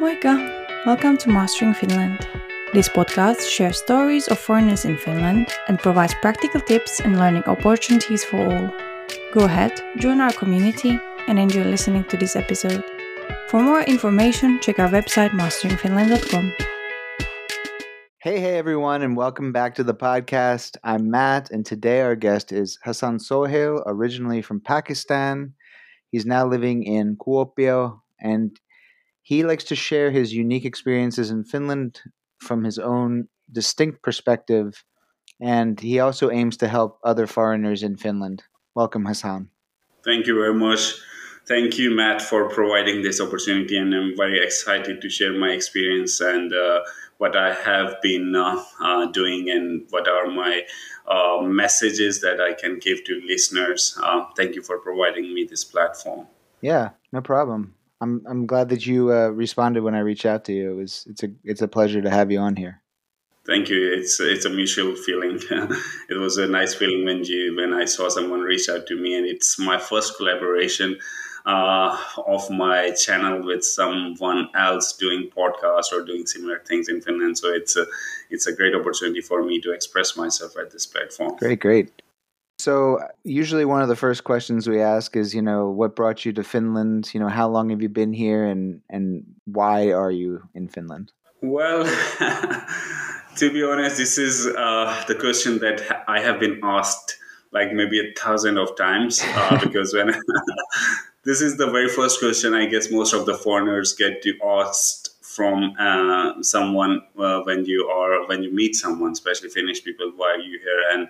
Moikka! Welcome to Mastering Finland. This podcast shares stories of foreigners in Finland and provides practical tips and learning opportunities for all. Go ahead, join our community, and enjoy listening to this episode. For more information, check our website masteringfinland.com. Hey, hey, everyone, and welcome back to the podcast. I'm Matt, and today our guest is Hassan Sohail, originally from Pakistan. He's now living in Kuopio, and he likes to share his unique experiences in Finland from his own distinct perspective, and he also aims to help other foreigners in Finland. Welcome, Hassan. Thank you very much. Thank you, Matt, for providing this opportunity, and I'm very excited to share my experience and uh, what I have been uh, uh, doing and what are my uh, messages that I can give to listeners. Uh, thank you for providing me this platform. Yeah, no problem. I'm I'm glad that you uh, responded when I reached out to you. It was it's a it's a pleasure to have you on here. Thank you. It's it's a mutual feeling. it was a nice feeling when you when I saw someone reach out to me, and it's my first collaboration uh, of my channel with someone else doing podcast or doing similar things in Finland. So it's a it's a great opportunity for me to express myself at this platform. Great, great. So usually one of the first questions we ask is, you know, what brought you to Finland? You know, how long have you been here and and why are you in Finland? Well, to be honest, this is uh, the question that I have been asked like maybe a thousand of times uh, because when this is the very first question I guess most of the foreigners get to ask from uh, someone uh, when you are when you meet someone, especially Finnish people, why are you here? And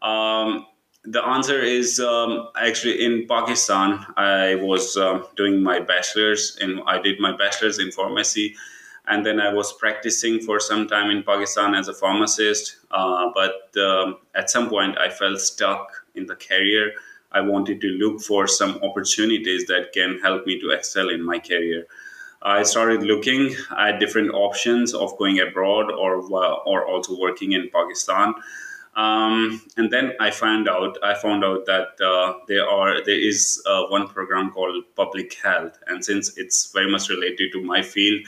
um, the answer is um, actually in Pakistan. I was uh, doing my bachelor's, and I did my bachelor's in pharmacy, and then I was practicing for some time in Pakistan as a pharmacist. Uh, but um, at some point, I felt stuck in the career. I wanted to look for some opportunities that can help me to excel in my career. I started looking at different options of going abroad or or also working in Pakistan. Um, and then I found out I found out that uh, there are there is uh, one program called public health, and since it's very much related to my field,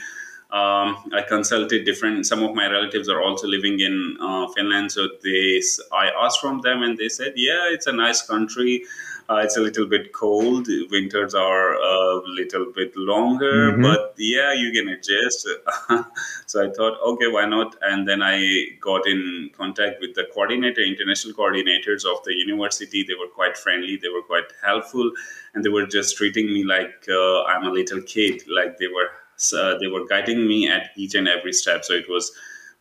um, I consulted different. Some of my relatives are also living in uh, Finland, so they I asked from them, and they said, "Yeah, it's a nice country. Uh, it's a little bit cold. Winters are a little bit longer, mm-hmm. but yeah, you can adjust. so I thought, okay, why not? And then I got in contact with the coordinator, international coordinators of the university. They were quite friendly. They were quite helpful, and they were just treating me like uh, I'm a little kid. Like they were, uh, they were guiding me at each and every step. So it was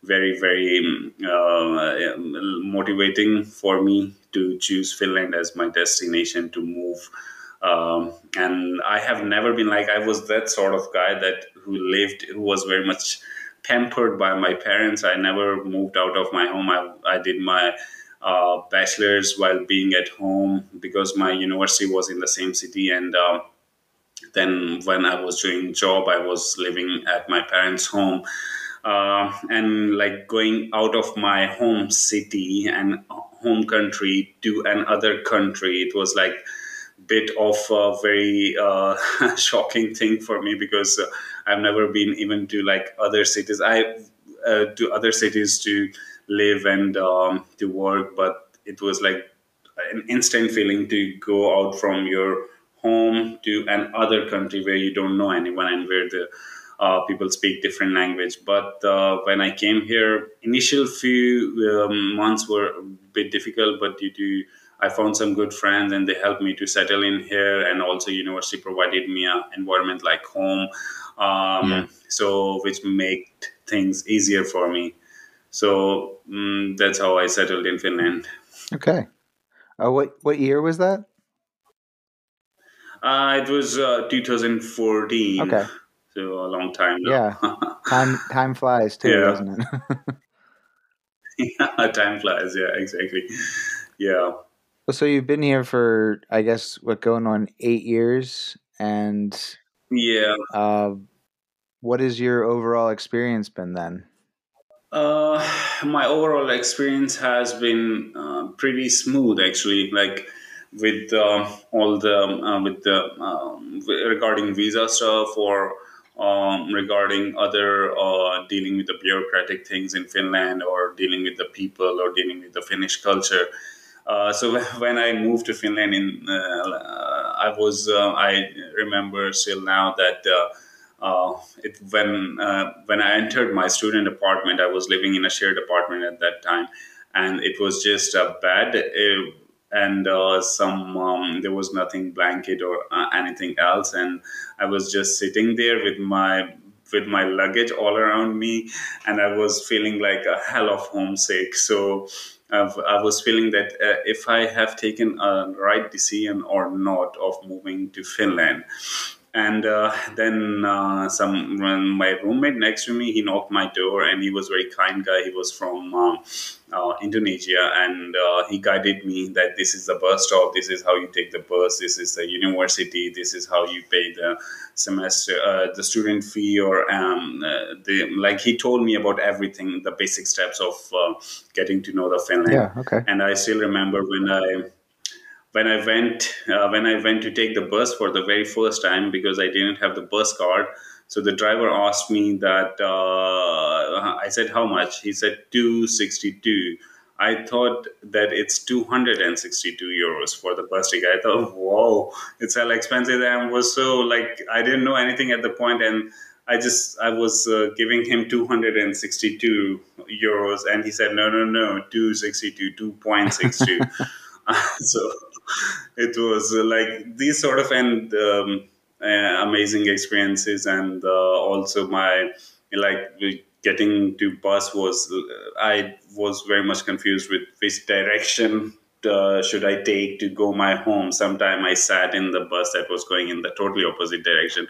very very uh, motivating for me to choose Finland as my destination to move. Um, and I have never been like I was that sort of guy that who lived who was very much pampered by my parents. I never moved out of my home. I, I did my uh, bachelor's while being at home because my university was in the same city and. Uh, then when I was doing job, I was living at my parents' home uh, and like going out of my home city and home country to another country it was like bit of a very uh, shocking thing for me because I've never been even to like other cities. I uh, to other cities to live and um, to work, but it was like an instant feeling to go out from your home to another country where you don't know anyone and where the uh, people speak different language. But uh, when I came here, initial few um, months were a bit difficult, but due to I found some good friends and they helped me to settle in here. And also, university provided me an environment like home, um, yeah. so which made things easier for me. So um, that's how I settled in Finland. Okay. Uh, what what year was that? Uh, it was uh, 2014. Okay to a long time now. Yeah, time time flies too, yeah. doesn't it? yeah, time flies. Yeah, exactly. Yeah. So you've been here for, I guess, what going on eight years, and yeah. Uh, what has your overall experience been then? Uh, my overall experience has been uh, pretty smooth, actually. Like with uh, all the uh, with the um, regarding visa stuff or um, regarding other uh, dealing with the bureaucratic things in Finland or dealing with the people or dealing with the Finnish culture. Uh, so when I moved to Finland, in uh, I was uh, I remember still now that uh, it, when when I entered my student apartment, I was living in a shared apartment at that time, and it was just a bed. It, and uh, some um, there was nothing blanket or uh, anything else. And i was just sitting there with my with my luggage all around me and i was feeling like a hell of homesick. So I've, i was feeling that uh, if i have taken a right decision or not of moving to finland and uh, then uh, some my roommate next to me he knocked my door and he was very kind guy. He was from uh, uh indonesia and uh, he guided me that this is the bus stop. This is how you take the bus. This is the university. This is how you pay the semester uh, the student fee or um, the like he told me about everything the basic steps of getting to know the finland yeah okay. And i still remember when i when I went uh, when I went to take the bus for the very first time because I didn't have the bus card. So the driver asked me that uh, I said how much. He said two sixty two. I thought that it's 262 euros for the bus ticket. I thought, whoa, it's hell expensive. And I was so like, I didn't know anything at the point, and I just I was uh, giving him 262 euros, and he said, no, no, no, 262, 2.62. so it was uh, like these sort of and um, uh, amazing experiences and uh, also my like getting to bus was i was very much confused with which direction uh, should I take to go my home? Sometime I sat in the bus that was going in the totally opposite direction,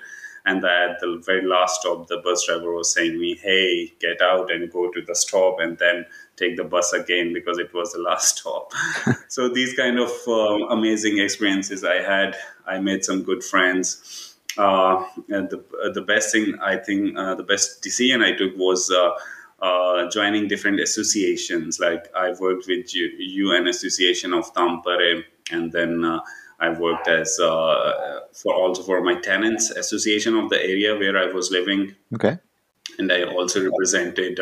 and at the very last stop, the bus driver was saying me, "Hey, get out and go to the stop, and then take the bus again because it was the last stop. so these kind of uh, amazing experiences I had. I made some good friends. Uh, and the, uh, the best thing I think uh, the best decision I took was uh, uh, joining different associations. Like I worked with UN Association of Tampere, and then I worked as for also for my tenants association of the area where I was living. Okay. And I also represented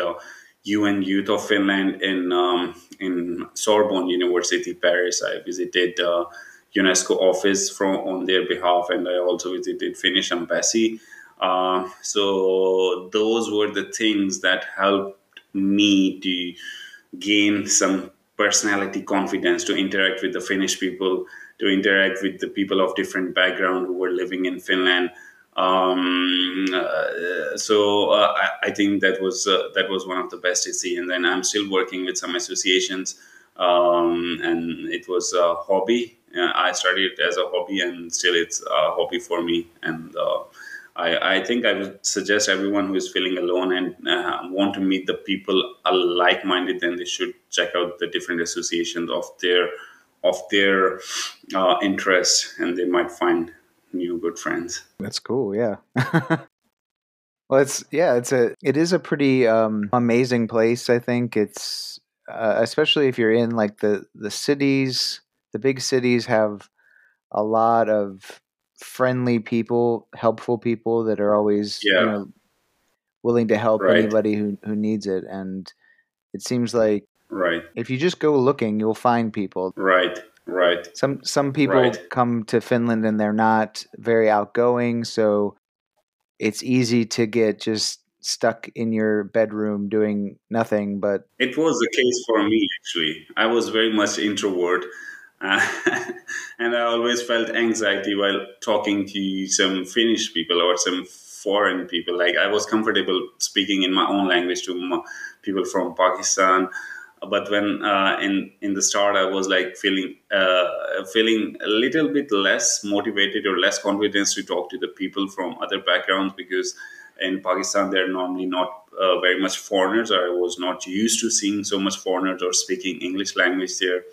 UN Youth of Finland in um, in Sorbonne University, Paris. I visited uh, UNESCO office from on their behalf, and I also visited Finnish embassy. Uh, so those were the things that helped me to gain some personality confidence to interact with the Finnish people, to interact with the people of different background who were living in Finland um, uh, so uh, I, I, think that was uh, that was one of the best see. And then I'm still working with some associations, um, and it was a hobby. Uh, I started it as a hobby, and still it's a hobby for me. And uh, I, I, think I would suggest everyone who is feeling alone and uh, want to meet the people like-minded, then they should check out the different associations of their of their uh, interests and they might find new good friends. That's cool. Yeah. well, it's yeah, it's a it is a pretty um, amazing place. I think it's uh, especially if you're in like the the cities. The big cities have a lot of friendly people, helpful people that are always yeah. you know, willing to help right. anybody who who needs it. And it seems like right if you just go looking, you'll find people. Right. Right. Some some people right. come to Finland and they're not very outgoing, so it's easy to get just stuck in your bedroom doing nothing but it was the case for me actually i was very much introvert uh, and i always felt anxiety while talking to some finnish people or some foreign people like i was comfortable speaking in my own language to people from pakistan but when uh, in in the start i was like feeling uh, feeling a little bit less motivated or less confidence to talk to the people from other backgrounds because in pakistan they're normally not uh, very much foreigners. Or i was not used to seeing so much foreigners or speaking english language there.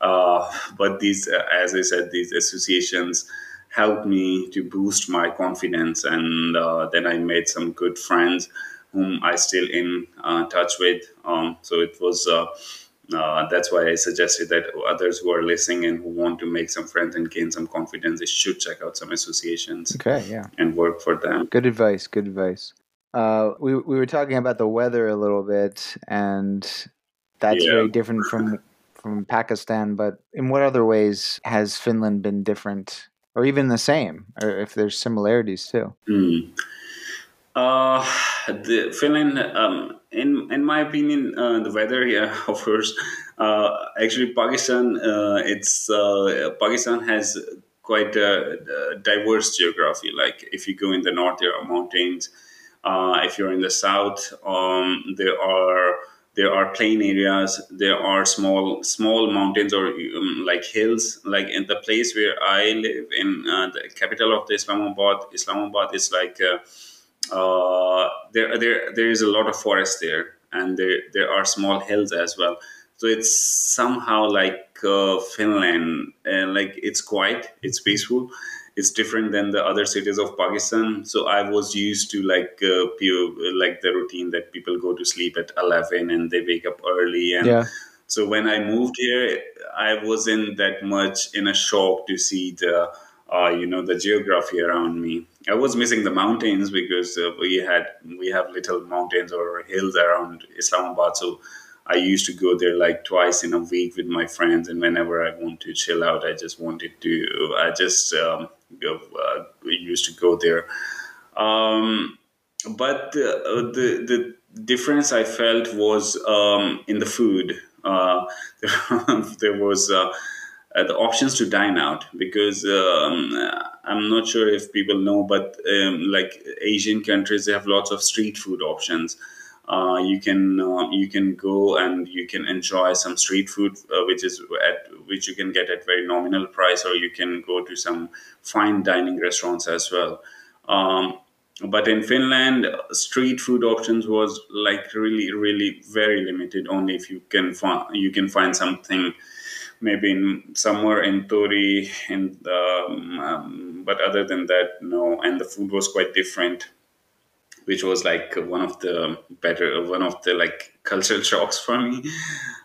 Uh, but these uh, as i said these associations helped me to boost my confidence and uh, then i made some good friends whom I still in uh, touch with. Um, so it was uh, uh, that's why I suggested that others who are listening and who want to make some friends and gain some confidence, they should check out some associations. Okay, yeah, and work for them. Good advice. Good advice. Uh, we we were talking about the weather a little bit, and that's yeah. very different from from Pakistan. But in what other ways has Finland been different, or even the same, or if there's similarities too? Mm. Uh, the Finland, um, in in my opinion, uh, the weather, of course. Uh, actually, Pakistan, uh, it's uh, Pakistan has quite a, a, diverse geography. Like if you go in the north, there are mountains. Uh, if you're in the south, um, there are there are plain areas. There are small small mountains or um, like hills. Like in the place where I live, in uh, the capital of the Islamabad, Islamabad is like uh, uh, there there there is a lot of forest there, and there there are small hills as well. So it's somehow like uh, Finland, and like it's quiet, it's peaceful it's different than the other cities of Pakistan. So I was used to like uh, pure, like the routine that people go to sleep at eleven and they wake up early. And yeah. so when I moved here, I wasn't that much in a shock to see the. Uh, you know the geography around me. I was missing the mountains because uh, we had we have little mountains or hills around Islamabad. So I used to go there like twice in a week with my friends, and whenever I want to chill out, I just wanted to. I just um, go, uh, used to go there. Um, but the, the, the difference I felt was um, in the food. Uh, there was uh, the options to dine out because um, I'm not sure if people know, but um, like Asian countries, they have lots of street food options. Uh, you can uh, you can go and you can enjoy some street food, uh, which is at which you can get at very nominal price, or you can go to some fine dining restaurants as well. Um, but in Finland, street food options was like really, really very limited. Only if you can find you can find something, maybe in somewhere in Tori, the, um, um, but other than that, no. And the food was quite different which was like one of the better one of the like cultural shocks for me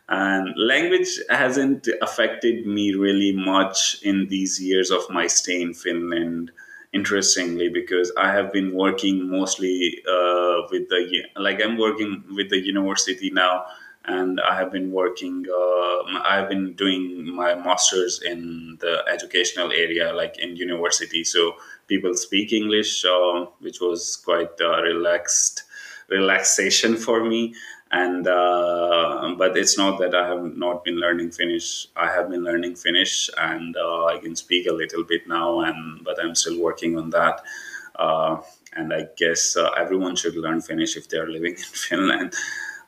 and language hasn't affected me really much in these years of my stay in finland interestingly because i have been working mostly uh, with the like i'm working with the university now and I have been working. Uh, I have been doing my masters in the educational area, like in university. So people speak English, uh, which was quite uh, relaxed relaxation for me. And uh, but it's not that I have not been learning Finnish. I have been learning Finnish, and uh, I can speak a little bit now. And but I'm still working on that. And I guess everyone should learn Finnish if they are living in Finland.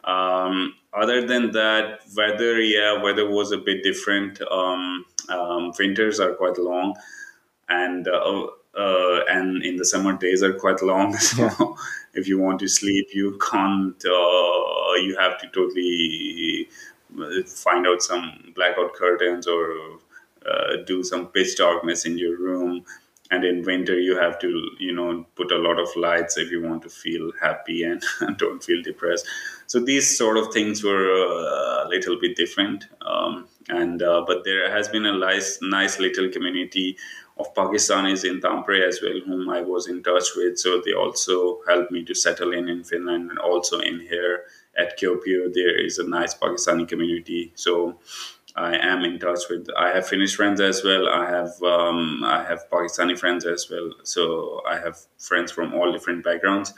Um, other than that, weather, yeah, weather was a bit different. Um, um, winters are quite long, and uh, uh, and in the summer days are quite long. So yeah. if you want to sleep, you can't. Uh, you have to totally uh, find out some blackout curtains or uh, do some pitch darkness in your room and in winter you have to you know put a lot of lights if you want to feel happy and don't feel depressed. So these sort of things were uh, a little bit different. Um, and uh, but there has been a nice nice little community of pakistanis in tampere as well whom i was in touch with. So they also helped me to settle in in finland and also in here at Kuopio. There is a nice pakistani community. So I am in touch with. I have Finnish friends as well. I have um, I have Pakistani friends as well. So I have friends from all different backgrounds,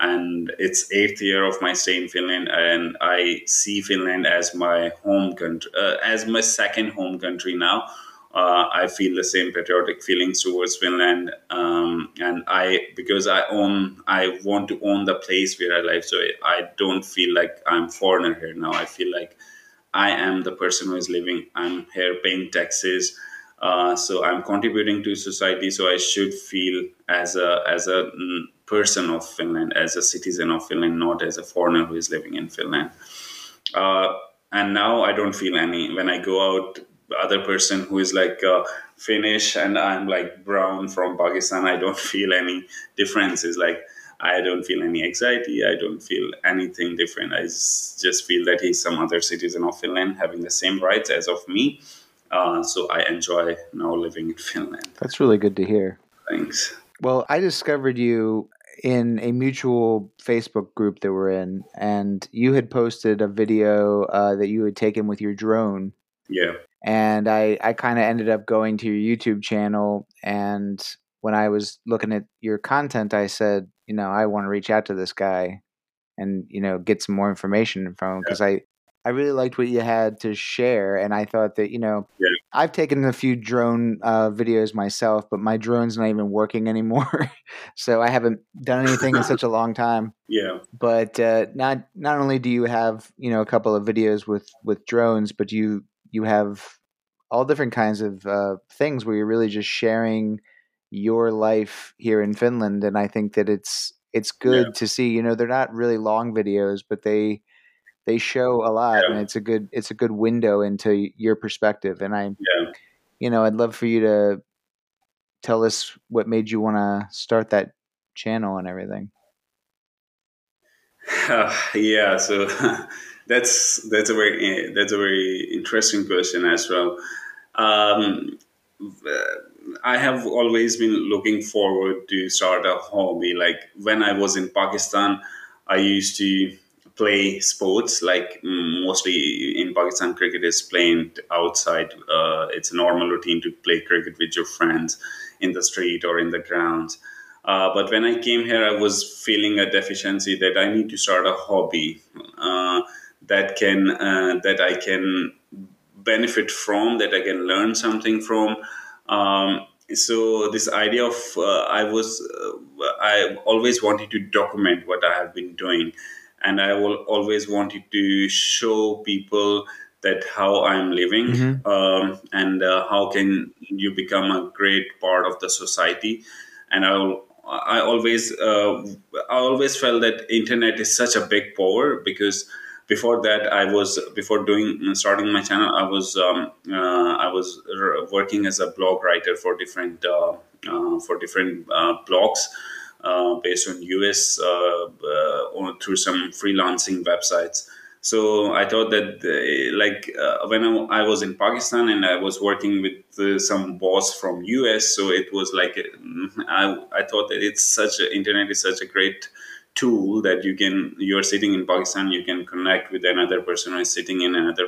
and it's eighth year of my stay in Finland, and I see Finland as my home country, uh, as my second home country now. Uh, I feel the same patriotic feelings towards Finland, um, and I because I own, I want to own the place where I live, so I don't feel like I'm foreigner here now. I feel like I am the person who is living. I'm here paying taxes. Uh, so I'm contributing to society. So I should feel as a as a mm, person of Finland, as a citizen of Finland, not as a foreigner who is living in Finland. Uh, and now I don't feel any when I go out. Other person who is like uh, Finnish and I'm like brown from Pakistan. I don't feel any differences. Like I don't feel any anxiety. I don't feel anything different. I just feel that he's some other citizen of Finland having the same rights as of me. Uh, so I enjoy now living in Finland. That's really good to hear. Thanks. Well, I discovered you in a mutual Facebook group that we're in, and you had posted a video uh, that you had taken with your drone. Yeah. And I, I kind of ended up going to your YouTube channel. And when I was looking at your content, I said, you know, I want to reach out to this guy and, you know, get some more information from him because yeah. I, I really liked what you had to share, and I thought that you know yeah. I've taken a few drone uh, videos myself, but my drone's not even working anymore, so I haven't done anything in such a long time. Yeah. But uh, not not only do you have you know a couple of videos with with drones, but you you have all different kinds of uh, things where you're really just sharing your life here in Finland, and I think that it's it's good yeah. to see. You know, they're not really long videos, but they they show a lot yeah. and it's a good it's a good window into your perspective and i yeah. you know i'd love for you to tell us what made you want to start that channel and everything uh, yeah so that's that's a very that's a very interesting question as well um, I have always been looking forward to start a hobby. Like when I was in Pakistan, I used to play sports. Like mm, mostly in pakistan cricket is played outside. Uh, it's a normal routine to play cricket with your friends in the street or in the grounds. Uh, but when i came here i was feeling a deficiency that i need to start a hobby uh, that can uh, that i can benefit from that i can learn something from. Um, so this idea of uh, i was uh, i always wanted to document what i have been doing and I will always wanted to show people that how I'm living mm-hmm. um, and uh, how can you become a great part of the society. And I I always uh, I always felt that internet is such a big power because before that I was before doing starting my channel I was um, uh, I was working as a blog writer for different uh, uh, for different uh, blogs uh, based on US uh, uh, through some freelancing websites. So I thought that, uh, like, when I, I, was in Pakistan and I was working with some boss from US, so it was like I, I thought that it's such a internet is such a great tool that you can you're sitting in Pakistan, you can connect with another person who is sitting in another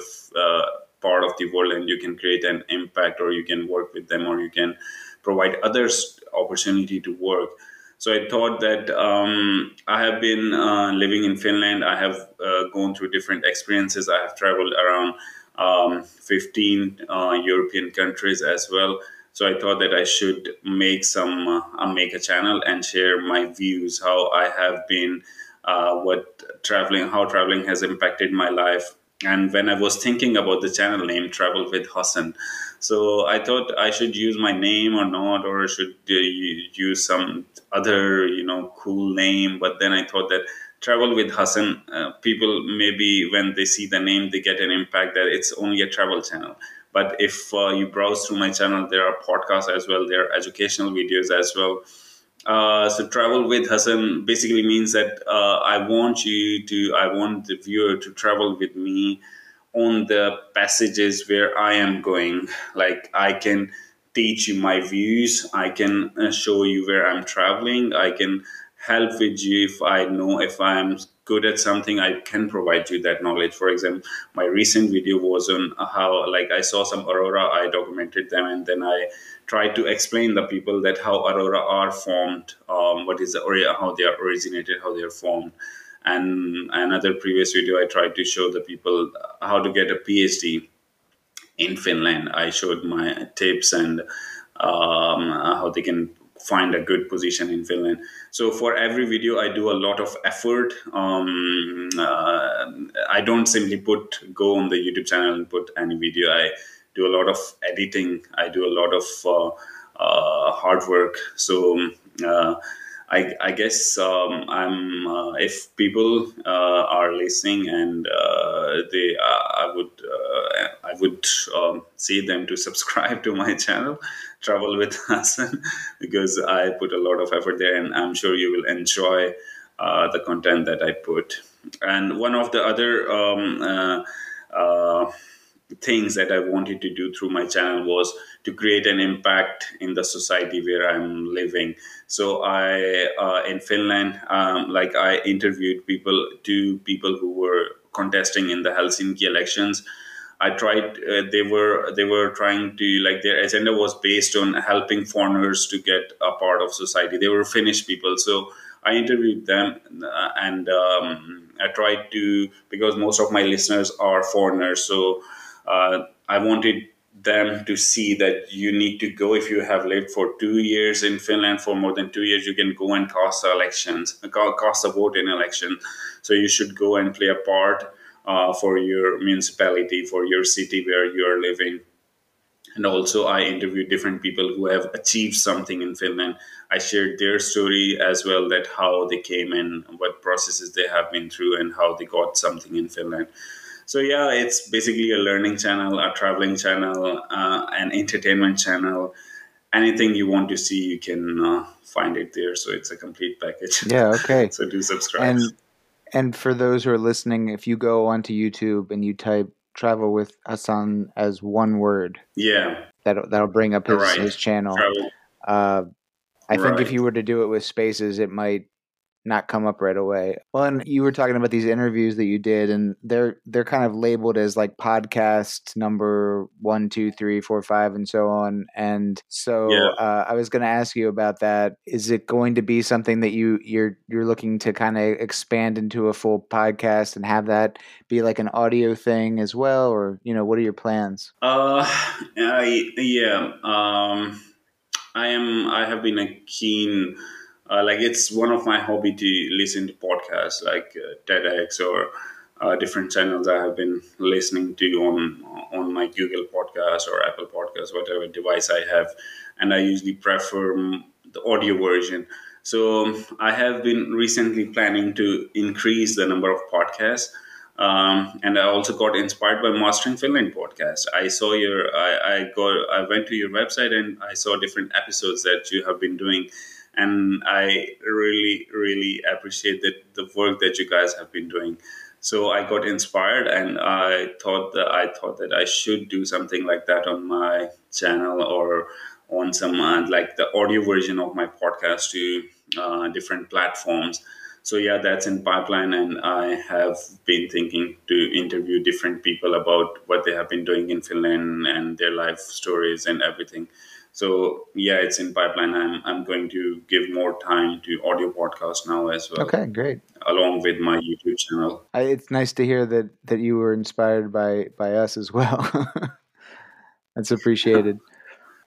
part of the world, and you can create an impact, or you can work with them, or you can provide others opportunity to work. So I thought that um, I have been uh, living in Finland. I have uh, gone through different experiences. I have traveled around um, 15 uh, European countries as well. So I thought that I should make some, uh, make a channel and share my views, how I have been, uh, what traveling, how traveling has impacted my life. And when I was thinking about the channel name, Travel with Hassan, so I thought I should use my name or not, or should use some other, you know, cool name. But then I thought that travel with Hassan, uh, people maybe when they see the name, they get an impact that it's only a travel channel. But if uh, you browse through my channel, there are podcasts as well, there are educational videos as well. Uh, so travel with Hassan basically means that uh, I want you to, I want the viewer to travel with me on the passages where I am going. Like I can teach you my views, I can uh, show you where I'm traveling, I can help with you if I know if I'm good at something, I can provide you that knowledge. For example, my recent video was on how like I saw some aurora, I documented them, and then I tried to explain the people that how aurora are formed, um, what is the how they are originated, how they are formed and another previous video i tried to show the people how to get a phd in finland i showed my tips and um, how they can find a good position in finland. So for every video i do a lot of effort. Um, uh, i don't simply put go on the youtube channel and put any video. I do a lot of editing. I do a lot of uh, uh, hard work. So uh, I, I guess um, I'm uh, if people uh, are listening and uh, they uh, I would uh, I would um, say them to subscribe to my channel, Travel with Hassan, because I put a lot of effort there, and I'm sure you will enjoy uh, the content that I put. And one of the other um, things that I wanted to do through my channel was to create an impact in the society where I'm living. So I, uh, in Finland, um, like I interviewed people, two people who were contesting in the Helsinki elections. I tried. Uh, they were they were trying to like their agenda was based on helping foreigners to get a part of society. They were Finnish people, so I interviewed them uh, and um, I tried to because most of my listeners are foreigners, so uh, I wanted them to see that you need to go if you have lived for two years in Finland for more than two years you can go and cast elections cast a vote in election so you should go and play a part uh, for your municipality for your city where you are living and also I interviewed different people who have achieved something in Finland. I shared their story as well, that how they came in, what processes they have been through, and how they got something in Finland. So yeah, it's basically a learning channel, a traveling channel, uh, an entertainment channel. Anything you want to see, you can uh, find it there. So it's a complete package. Yeah. Okay. so do subscribe. And and for those who are listening, if you go onto YouTube and you type travel with Hassan as one word. Yeah. That'll that'll bring up his, right. his channel. Uh, I right. think if you were to do it with spaces, it might not come up right away. Well, and you were talking about these interviews that you did, and they're they're kind of labeled as like podcast number one, two, three, four, five, and so on. And so yeah. uh, I was going to ask you about that. Is it going to be something that you you're you're looking to kind of expand into a full podcast and have that be like an audio thing as well, or you know, what are your plans? Uh, I, yeah. Um, I am. I have been a keen uh, like it's one of my hobby to listen to podcasts like uh, TEDx or uh, different channels I have been listening to on on my Google Podcast or Apple Podcast, whatever device I have, and I usually prefer the audio version. So I have been recently planning to increase the number of podcasts. Um, and I also got inspired by Mastering Finland podcast. I saw your, I, I got, I went to your website and I saw different episodes that you have been doing, and I really, really appreciate that the work that you guys have been doing. So I got inspired, and I thought that I thought that I should do something like that on my channel or on some uh, like the audio version of my podcast to uh, different platforms. So yeah, that's in pipeline, and I have been thinking to interview different people about what they have been doing in Finland and their life stories and everything. So yeah, it's in pipeline. I'm I'm going to give more time to audio podcast now as well. Okay, great. Along with my YouTube channel. I, it's nice to hear that that you were inspired by by us as well. That's appreciated.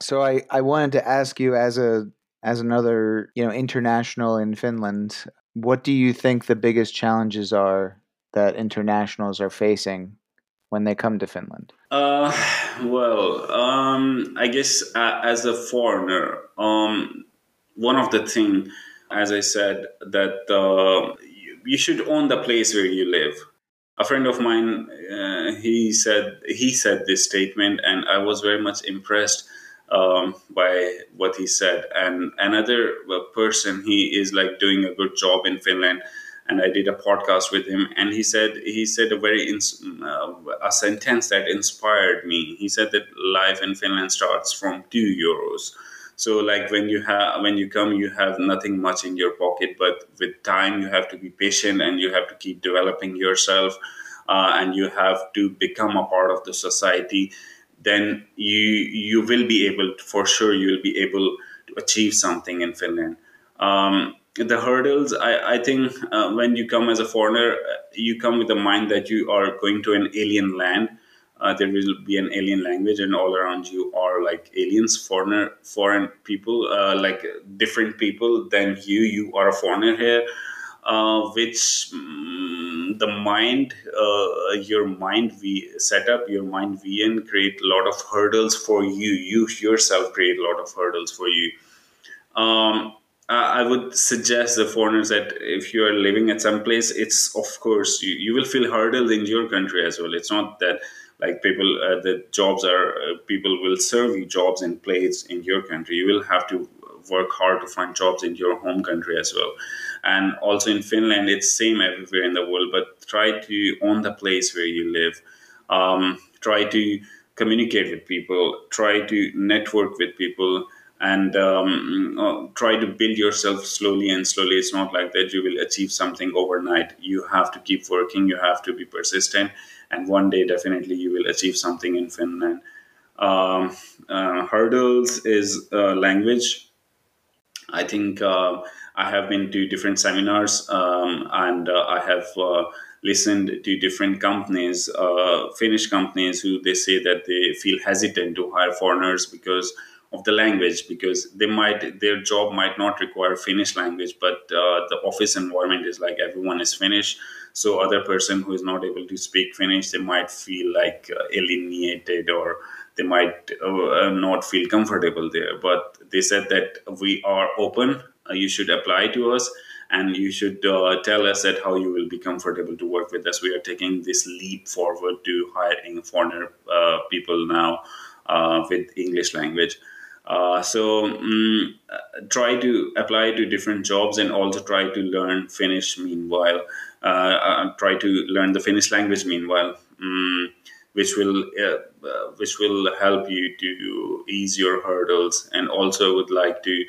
so I I wanted to ask you as a as another you know international in Finland, what do you think the biggest challenges are that internationals are facing when they come to Finland? Uh, well, um, I guess uh, as a foreigner, um, one of the thing, as I said, that uh, you, you, should own the place where you live. A friend of mine, uh, he said he said this statement, and I was very much impressed um, by what he said. And another uh, person, he is like doing a good job in Finland and I did a podcast with him, and he said he said a very ins- uh, a sentence that inspired me. He said that life in Finland starts from two euros. So like when you have when you come, you have nothing much in your pocket, but with time you have to be patient and you have to keep developing yourself, uh, and you have to become a part of the society. Then you you will be able to, for sure you will be able to achieve something in Finland. Um, the hurdles i, I think uh, when you come as a foreigner uh, you come with the mind that you are going to an alien land. Uh, there will be an alien language and all around you are like aliens foreigner foreign people uh, like different people than you. You are a foreigner here uh, which um, the mind uh, your mind we set up your mind we and create a lot of hurdles for you. You yourself create a lot of hurdles for you. Um, I would suggest the foreigners that if you are living at some place, it's of course you, you will feel hurdled in your country as well. It's not that like people uh, the jobs are uh, people will serve you jobs in place in your country you will have to work hard to find jobs in your home country as well and also in finland it's same everywhere in the world but try to own the place where you live um, try to communicate with people try to network with people and um, uh, try to build yourself slowly and slowly. It's not like that you will achieve something overnight. You have to keep working, you have to be persistent, and one day definitely you will achieve something in Finland. Um, uh, hurdles is uh, language. I think uh, I have been to different seminars um, and uh, I have uh, listened to different companies, Finnish companies, who they say that they feel hesitant to hire foreigners because of the language because they might their job might not require finnish language but uh, the office environment is like everyone is finnish. So other person who is not able to speak finnish they might feel like uh, alienated or they might uh, not feel comfortable there. But they said that we are open uh, you should apply to us and you should uh, tell us that how you will be comfortable to work with us. We are taking this leap forward to hiring foreigner uh, people now with english language uh, so um, try to apply to different jobs and also try to learn Finnish meanwhile. Uh, uh, try to learn the Finnish language meanwhile, um, which will uh, uh, which will help you to ease your hurdles. And also would like to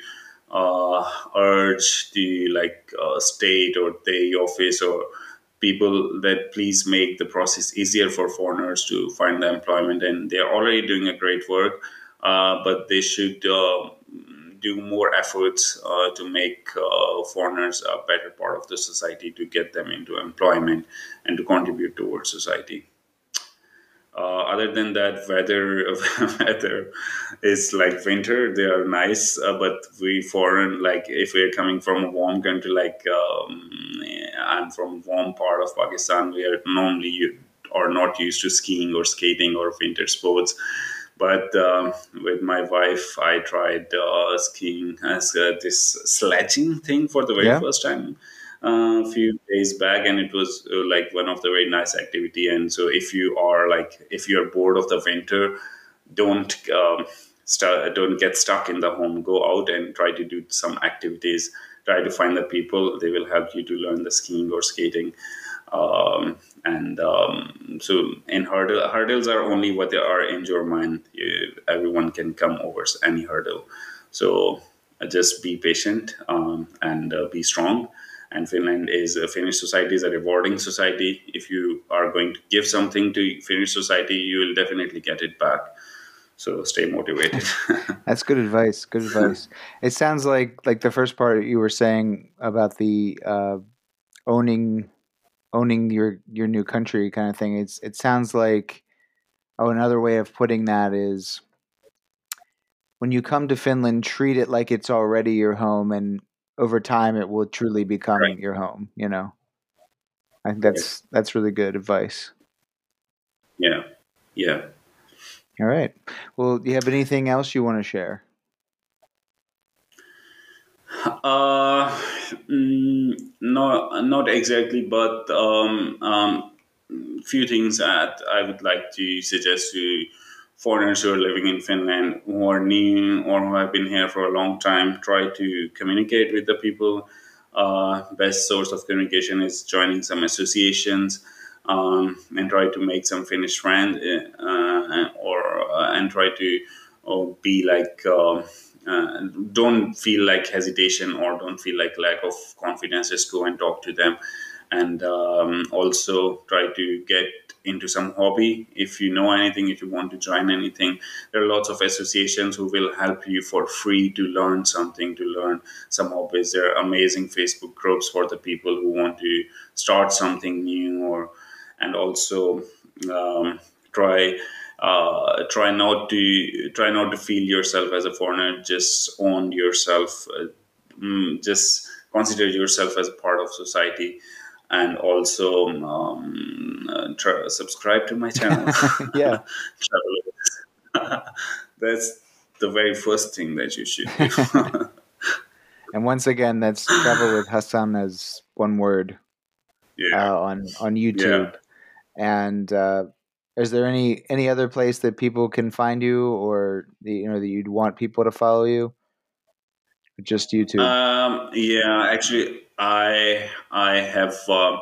urge the like state or the office or people that please make the process easier for foreigners to find the employment and they're already doing a great work but they should uh, do more efforts uh, to make foreigners a better part of the society to get them into employment and to contribute towards society. Uh, other than that, weather weather is like winter. They are nice, uh, but we foreign like if we're coming from a warm country like um, I'm from warm part of Pakistan, we are normally are not used to skiing or skating or winter sports. But um, with my wife, I tried uh, skiing as uh, this sledging thing for the very yeah. first time uh, a few days back, and it was uh, like one of the very nice activity. And so, if you are like if you are bored of the winter, don't um, don't get stuck in the home. Go out and try to do some activities. Try to find the people. They will help you to learn the skiing or skating. Um, and um, so in hurdle, hurdles are only what they are in your mind. You, everyone can come over any hurdle. So uh, just be patient um, and uh, be strong. And finland is a finnish society is a rewarding society. If you are going to give something to finnish society you will definitely get it back. So stay motivated. That's good advice good advice. It sounds like like the first part you were saying about the uh, owning owning your your new country kind of thing. It's it sounds like oh another way of putting that is when you come to Finland, treat it like it's already your home, and over time it will truly become right. your home. You know, I think that's right. that's really good advice. Yeah, yeah. All right. Well, do you have anything else you want to share? Uh, mm, no, not exactly, but um, um, few things that I would like to suggest to foreigners who are living in Finland, who are new or who have been here for a long time. Try to communicate with the people. Uh, best source of communication is joining some associations um, and try to make some Finnish friends, uh, or uh, and try to or be like. Uh, don't feel like hesitation or don't feel like lack of confidence just go and talk to them. And um, also try to get into some hobby. If you know anything if you want to join anything there are lots of associations who will help you for free to learn something to learn some hobbies. There are amazing facebook groups for the people who want to start something new or and also um, try uh, try not to try not to feel yourself as a foreigner. Just own yourself. Uh, mm, just consider yourself as a part of society, and also um, uh, try, subscribe to my channel. yeah, that's the very first thing that you should do. and once again, that's travel with Hassan as one word. Yeah. Uh, on on YouTube, yeah. and uh, is there any any other place that people can find you or you know that you'd want people to follow you? Just youtube. Um, yeah actually i i have um,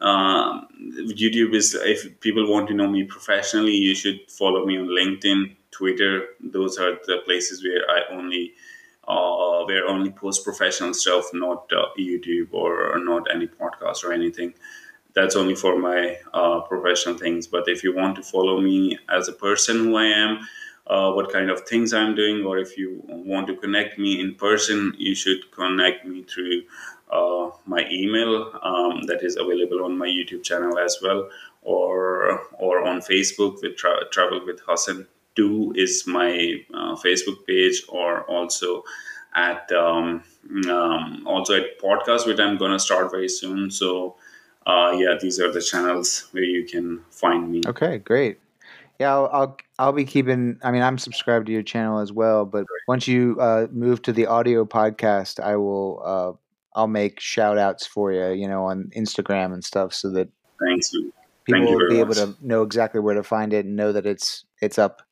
um, youtube is if people want to know me professionally you should follow me on linkedin twitter. Those are the places where i only uh, where only post professional stuff not uh, youtube or, or not any podcast or anything that's only for my uh, professional things. But if you want to follow me as a person who I am, uh, what kind of things I'm doing, or if you want to connect me in person, you should connect me through uh, my email um, that is available on my YouTube channel as well, or or on Facebook with Tra- Travel with Hassan. Two is my uh, Facebook page, or also at um, um, also at podcast, which I'm gonna start very soon. So uh, yeah, these are the channels where you can find me. Okay, great. Yeah, I'll, I'll, I'll be keeping. I mean, I'm subscribed to your channel as well. But once you uh, move to the audio podcast, I will. Uh, I'll make shout outs for you. You know, on Instagram and stuff, so that thanks you. People Thank you will be much. able to know exactly where to find it and know that it's it's up.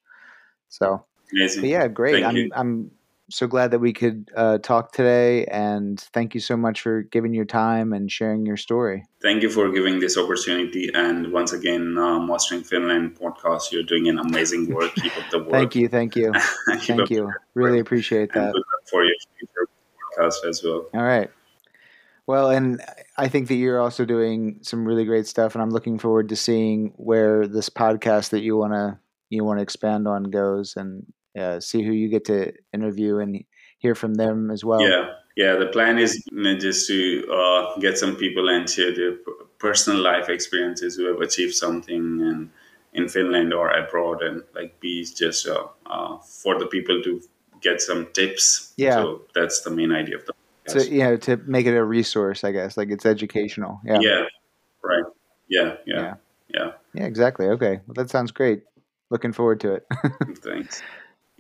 So, Amazing. yeah, great. Thank I'm you. I'm so glad that we could uh, talk today, and thank you so much for giving your time and sharing your story. Thank you for giving this opportunity. And once again, uh, Mastering Finland podcast, you're doing an amazing work. Keep up the work. Thank you, thank you, thank you. Really appreciate And that. for your future podcast as well. All right. Well, and I think that you're also doing some really great stuff, and I'm looking forward to seeing where this podcast that you wanna you want to expand on goes, and uh, see who you get to interview and hear from them as well. Yeah, yeah. The plan is you know, just to uh, get some people and share their personal life experiences who have achieved something and in Finland or abroad, and like be just uh, uh, for the people to get some tips. Yeah. So that's the main idea of the. So you know, to make it a resource, I guess, like it's educational. Yeah. yeah. Right. Yeah. Yeah. Yeah. Yeah. Yeah, exactly. Okay. Well, that sounds great. Looking forward to it. Thanks.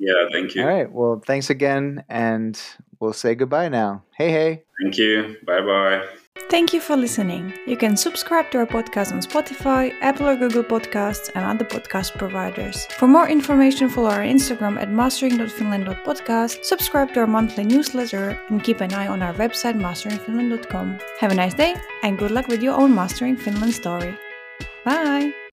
Yeah. Thank you. All right. Well, thanks again, and we'll say goodbye now. Hey, hey. Thank you. Bye bye. Thank you for listening. You can subscribe to our podcast on Spotify, Apple or Google Podcasts, and other podcast providers. For more information, follow our Instagram at mastering.finland.podcast, subscribe to our monthly newsletter, and keep an eye on our website masteringfinland.com. Have a nice day, and good luck with your own Mastering Finland story. Bye!